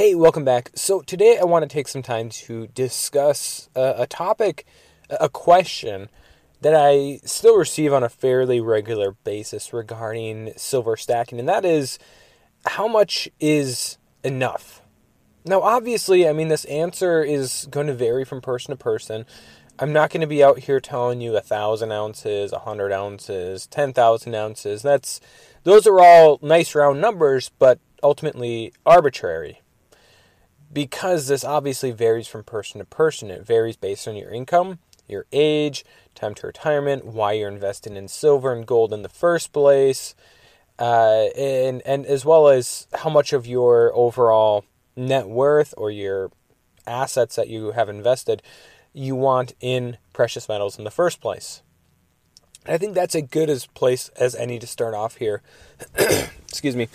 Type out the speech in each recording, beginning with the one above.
Hey, welcome back. So, today I want to take some time to discuss a, a, topic, a question that I still receive on a fairly regular basis regarding silver stacking, and that is how much is enough? Now, obviously, I mean, this answer is going to vary from person to person. I'm not going to be out here telling you a thousand ounces, a hundred ounces, ten thousand ounces. That's those are all nice round numbers, but ultimately arbitrary because this obviously varies from person to person. It varies based on your income, your age, time to retirement, why you're investing in silver and gold in the first place, uh, and and as well as how much of your overall net worth or your assets that you have invested you want in precious metals in the first place. I think that's a good as place as any to start off here. Excuse me.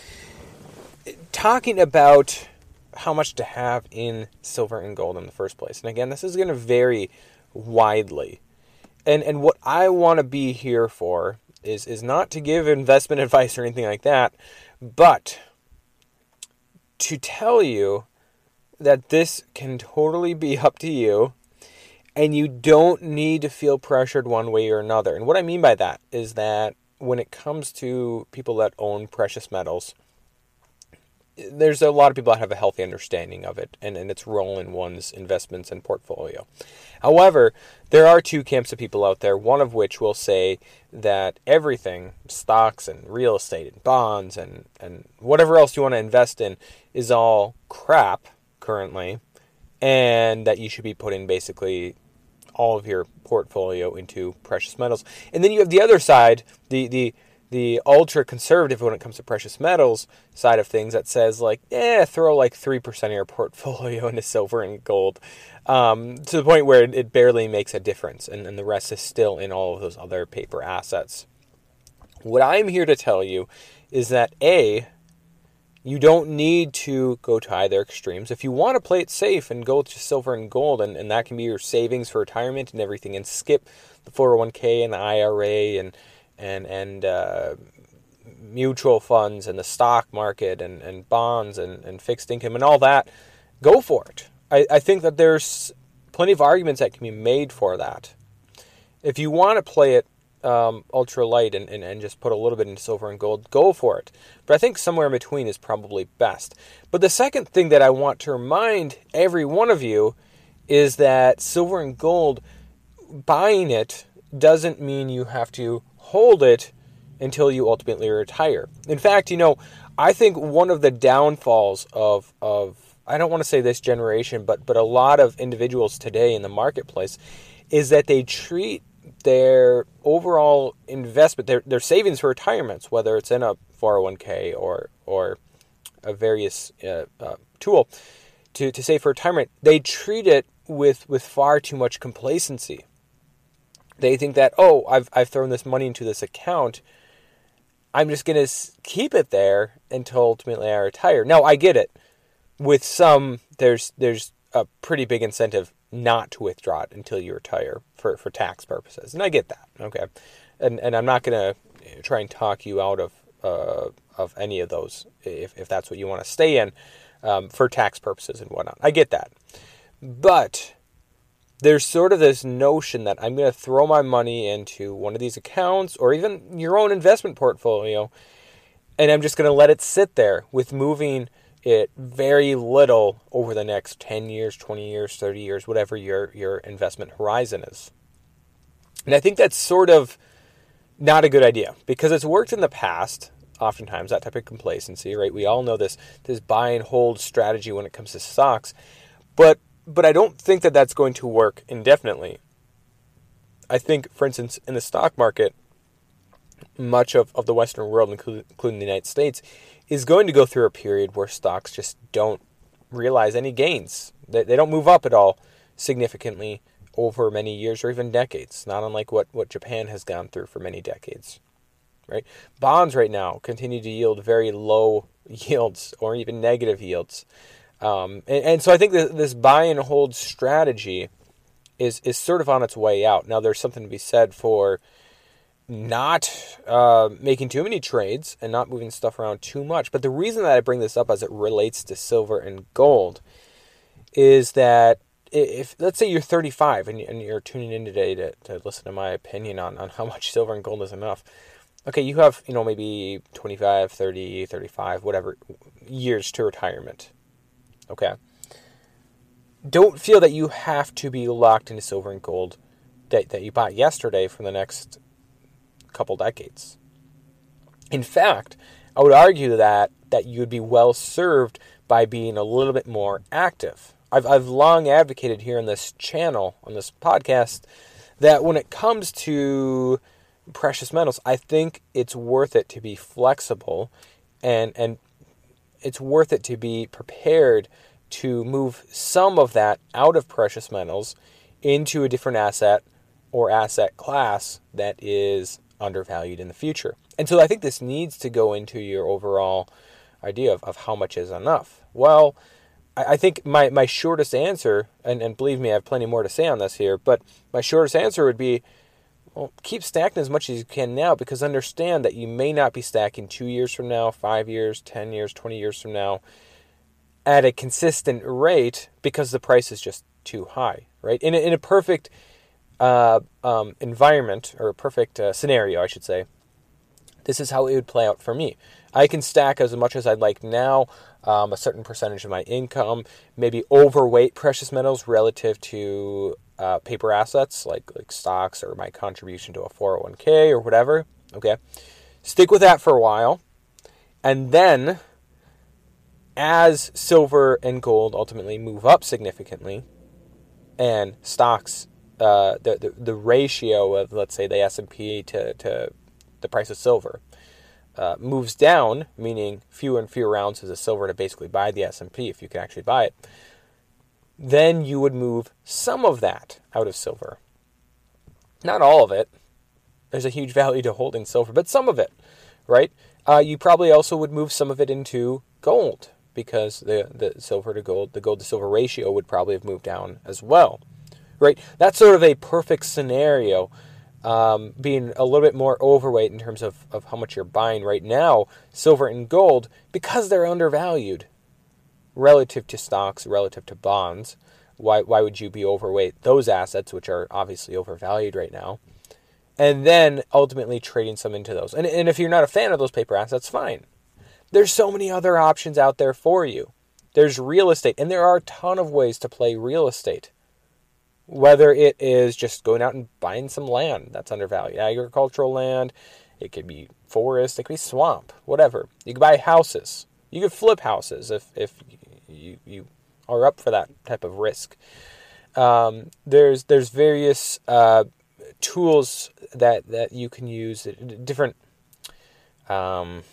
Talking about how much to have in silver and gold in the first place. And again, this is going to vary widely. And and what I want to be here for is is not to give investment advice or anything like that, but to tell you that this can totally be up to you and you don't need to feel pressured one way or another. And what I mean by that is that when it comes to people that own precious metals, there's a lot of people that have a healthy understanding of it and, and its role in one's investments and portfolio. However, there are two camps of people out there, one of which will say that everything, stocks and real estate and bonds and, and whatever else you want to invest in, is all crap currently, and that you should be putting basically all of your portfolio into precious metals. And then you have the other side, the, the the ultra conservative when it comes to precious metals side of things that says like yeah throw like 3% of your portfolio into silver and gold um, to the point where it barely makes a difference and, and the rest is still in all of those other paper assets what i'm here to tell you is that a you don't need to go to either extremes. If you want to play it safe and go to silver and gold, and, and that can be your savings for retirement and everything, and skip the 401k and the IRA and and and uh, mutual funds and the stock market and, and bonds and, and fixed income and all that, go for it. I, I think that there's plenty of arguments that can be made for that. If you want to play it um, ultra light and, and, and just put a little bit into silver and gold, go for it. But I think somewhere in between is probably best. But the second thing that I want to remind every one of you is that silver and gold, buying it doesn't mean you have to hold it until you ultimately retire. In fact, you know, I think one of the downfalls of of I don't want to say this generation, but but a lot of individuals today in the marketplace is that they treat their overall investment, their their savings for retirements, whether it's in a 401k or or a various uh, uh, tool to, to save for retirement, they treat it with with far too much complacency they think that oh I've I've thrown this money into this account. I'm just gonna keep it there until ultimately I retire. No, I get it. With some, there's there's a pretty big incentive not to withdraw it until you retire for, for tax purposes, and I get that. Okay, and and I'm not gonna try and talk you out of uh, of any of those if if that's what you want to stay in um, for tax purposes and whatnot. I get that, but there's sort of this notion that I'm going to throw my money into one of these accounts or even your own investment portfolio and I'm just going to let it sit there with moving it very little over the next 10 years, 20 years, 30 years, whatever your your investment horizon is. And I think that's sort of not a good idea because it's worked in the past oftentimes that type of complacency, right? We all know this this buy and hold strategy when it comes to stocks. But but I don't think that that's going to work indefinitely. I think, for instance, in the stock market, much of, of the Western world, including the United States, is going to go through a period where stocks just don't realize any gains. They, they don't move up at all significantly over many years or even decades, not unlike what, what Japan has gone through for many decades. Right? Bonds right now continue to yield very low yields or even negative yields. Um, and, and, so I think that this buy and hold strategy is is sort of on its way out. Now there's something to be said for not uh, making too many trades and not moving stuff around too much. But the reason that I bring this up as it relates to silver and gold is that if let's say you're 35 and, you're tuning in today to, to listen to my opinion on, on how much silver and gold is enough okay you have you know maybe 25 30 35 whatever years to retirement okay don't feel that you have to be locked into silver and gold that, that you bought yesterday for the next couple decades. In fact, I would argue that that you'd be well served by being a little bit more active. I've I've long advocated here on this channel, on this podcast, that when it comes to precious metals, I think it's worth it to be flexible and and it's worth it to be prepared to move some of that out of precious metals into a different asset or asset class that is undervalued in the future. And so I think this needs to go into your overall idea of, of how much is enough. Well, I, I think my, my shortest answer, and, and believe me, I have plenty more to say on this here, but my shortest answer would be well, keep stacking as much as you can now because understand that you may not be stacking two years from now, five years, 10 years, 20 years from now at a consistent rate because the price is just too high, right? In a, in a perfect uh, um, environment or a perfect uh, scenario, I should say, this is how it would play out for me. I can stack as much as I'd like now, um, a certain percentage of my income, maybe overweight precious metals relative to uh, paper assets like like stocks or my contribution to a 401k or whatever. Okay, stick with that for a while, and then as silver and gold ultimately move up significantly, and stocks uh, the, the, the ratio of let's say the S and P to to the price of silver uh, moves down, meaning fewer and fewer ounces of silver to basically buy the S and P if you can actually buy it, then you would move some of that out of silver. Not all of it. There's a huge value to holding silver, but some of it, right? Uh, you probably also would move some of it into gold because the the silver to gold, the gold to silver ratio would probably have moved down as well right? That's sort of a perfect scenario. Um, being a little bit more overweight in terms of, of how much you're buying right now, silver and gold, because they're undervalued relative to stocks, relative to bonds. Why, why would you be overweight those assets, which are obviously overvalued right now? And then ultimately trading some into those. And, and if you're not a fan of those paper assets, fine. There's so many other options out there for you. There's real estate, and there are a ton of ways to play real estate. Whether it is just going out and buying some land that's undervalued, agricultural land, it could be forest, it could be swamp, whatever. You could buy houses. You could flip houses if, if you, you are up for that type of risk. Um, there's there's various uh, tools that, that you can use, different um,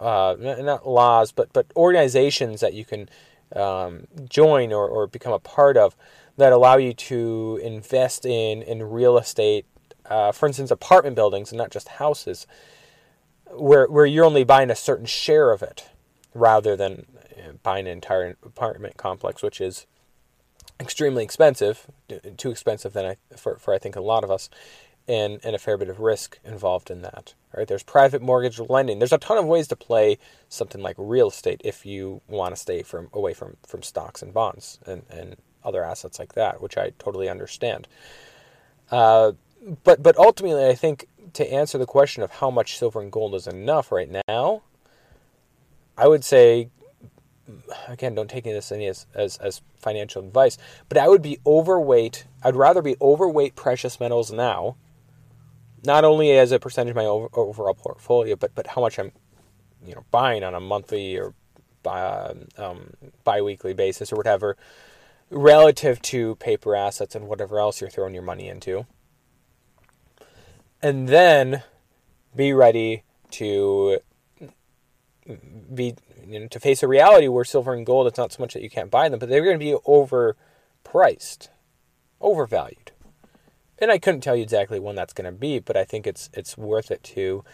uh, not laws, but but organizations that you can um, join or, or become a part of that allow you to invest in in real estate, uh, for instance, apartment buildings and not just houses, where where you're only buying a certain share of it, rather than uh, buying an entire apartment complex, which is extremely expensive, too expensive than I for, for I think a lot of us, and and a fair bit of risk involved in that. Right? There's private mortgage lending. There's a ton of ways to play something like real estate if you want to stay from away from from stocks and bonds and and other assets like that, which I totally understand. Uh, but but ultimately, I think to answer the question of how much silver and gold is enough right now, I would say, again, don't take this any as, as, as financial advice, but I would be overweight. I'd rather be overweight precious metals now, not only as a percentage of my over, overall portfolio, but but how much I'm, you know, buying on a monthly or bi, um, biweekly basis or whatever relative to paper assets and whatever else you're throwing your money into. And then be ready to be you know, to face a reality where silver and gold, it's not so much that you can't buy them, but they're going to be overpriced, overvalued. And I couldn't tell you exactly when that's going to be, but I think it's it's worth it to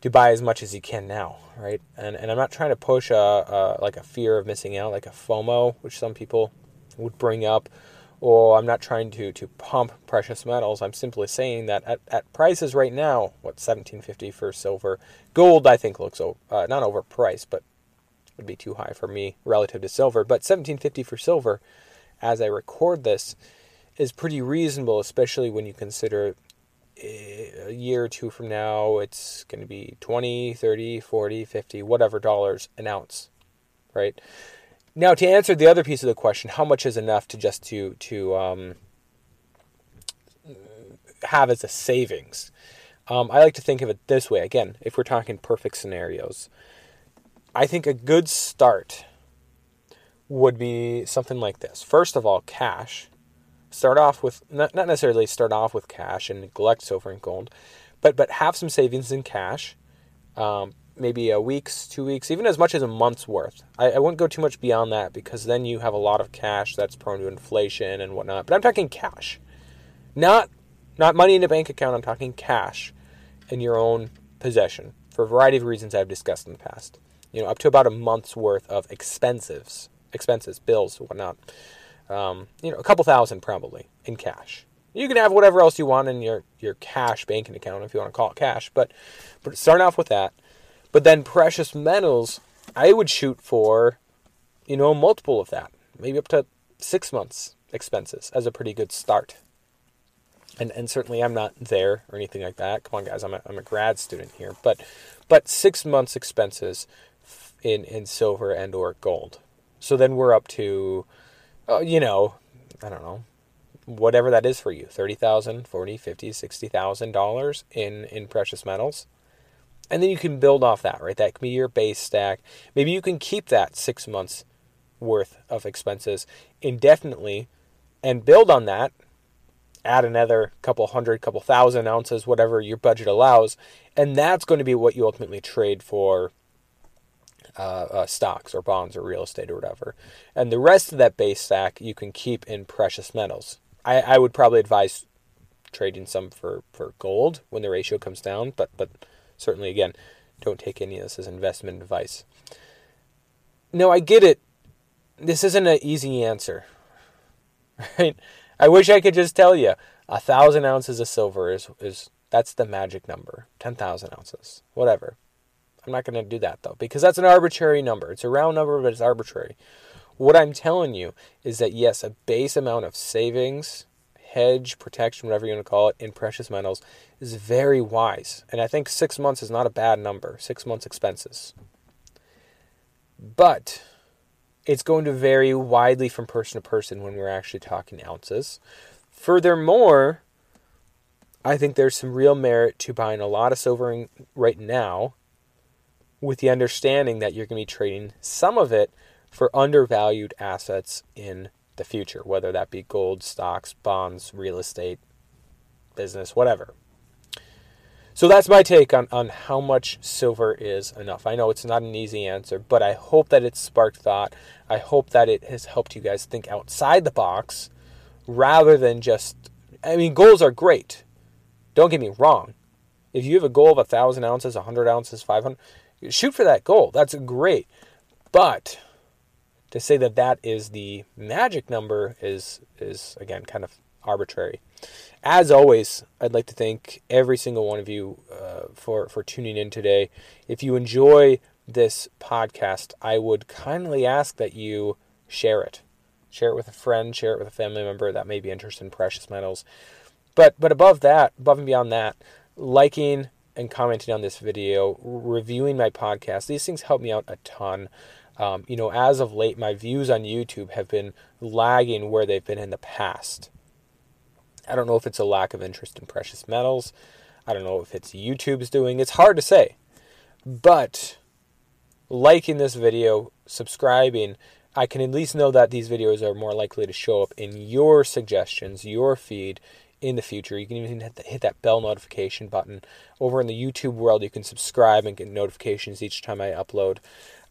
to buy as much as you can now, right? And and I'm not trying to push a, a like a fear of missing out, like a FOMO, which some people would bring up, or I'm not trying to to pump precious metals. I'm simply saying that at, at prices right now, what 1750 for silver, gold I think looks uh, not overpriced, but would be too high for me relative to silver. But 1750 for silver, as I record this, is pretty reasonable, especially when you consider eh, a year or two from now it's going to be 20, 30, 40, 50, whatever dollars an ounce, right? Now to answer the other piece of the question, how much is enough to just to to um, have as a savings? Um, I like to think of it this way. Again, if we're talking perfect scenarios, I think a good start would be something like this. First of all, cash. Start off with not, not necessarily start off with cash and neglect silver and gold, but but have some savings in cash. Um, maybe a week's, two weeks, even as much as a month's worth. I, I wouldn't go too much beyond that because then you have a lot of cash that's prone to inflation and whatnot. But I'm talking cash, not not money in a bank account. I'm talking cash in your own possession for a variety of reasons I've discussed in the past you know, up to about a month's worth of expenses, expenses, bills, whatnot. Um, you know, a couple thousand probably in cash. You can have whatever else you want in your, your cash banking account if you want to call it cash, but but start off with that. But then precious metals, I would shoot for, you know, a multiple of that, maybe up to six months expenses as a pretty good start. And and certainly I'm not there or anything like that. Come on, guys, I'm a, I'm a grad student here, but but six months expenses in in silver and or gold. So then we're up to, uh, you know, I don't know, whatever that is for you 30000 40 50 60000 dollars in in precious metals and then you can build off that right that can be your base stack maybe you can keep that six months worth of expenses indefinitely and build on that add another couple hundred couple thousand ounces whatever your budget allows and that's going to be what you ultimately trade for uh, uh, stocks or bonds or real estate or whatever. And the rest of that base stack you can keep in precious metals. I, I would probably advise trading some for, for gold when the ratio comes down, but but certainly again, don't take any of this as investment advice. No, I get it. This isn't an easy answer. Right? I wish I could just tell you a thousand ounces of silver is is that's the magic number. Ten thousand ounces. Whatever. I'm not going to do that though, because that's an arbitrary number. It's a round number, but it's arbitrary. What I'm telling you is that yes, a base amount of savings, hedge, protection, whatever you want to call it, in precious metals is very wise. And I think six months is not a bad number, six months expenses. But it's going to vary widely from person to person when we're actually talking ounces. Furthermore, I think there's some real merit to buying a lot of silver right now with the understanding that you're going to be trading some of it for undervalued assets in the future, whether that be gold, stocks, bonds, real estate, business, whatever. So that's my take on, on how much silver is enough. I know it's not an easy answer, but I hope that it sparked thought. I hope that it has helped you guys think outside the box rather than just. I mean, goals are great. Don't get me wrong. If you have a goal of a thousand ounces, a hundred ounces, five hundred, shoot for that goal. That's great. But to say that that is the magic number is is again kind of arbitrary. As always, I'd like to thank every single one of you uh, for for tuning in today. If you enjoy this podcast, I would kindly ask that you share it. Share it with a friend, share it with a family member that may be interested in precious metals. But but above that, above and beyond that, liking, and commenting on this video, reviewing my podcast. These things help me out a ton. Um, you know, as of late, my views on YouTube have been lagging where they've been in the past. I don't know if it's a lack of interest in precious metals. I don't know if it's YouTube's doing. It's hard to say. But liking this video, subscribing, I can at least know that these videos are more likely to show up in your suggestions, your feed, in the future. You can even hit, that bell notification button. Over in the YouTube world, you can subscribe and get notifications each time I upload.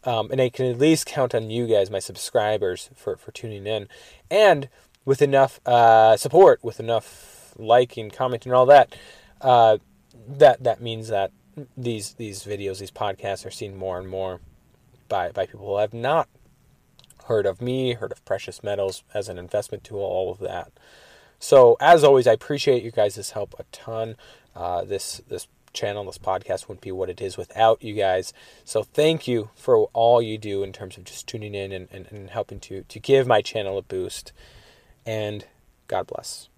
Um, and I can at least count on you guys, my subscribers, for, for tuning in. And with enough uh, support, with enough liking, commenting, and all that, uh, that that means that these these videos, these podcasts, are seen more and more by by people who have not heard of me, heard of precious metals as an investment tool, all of that. So as always, I appreciate you guys' help a ton. Uh, this this channel, this podcast wouldn't be what it is without you guys. So thank you for all you do in terms of just tuning in and, and, and helping to to give my channel a boost. And God bless.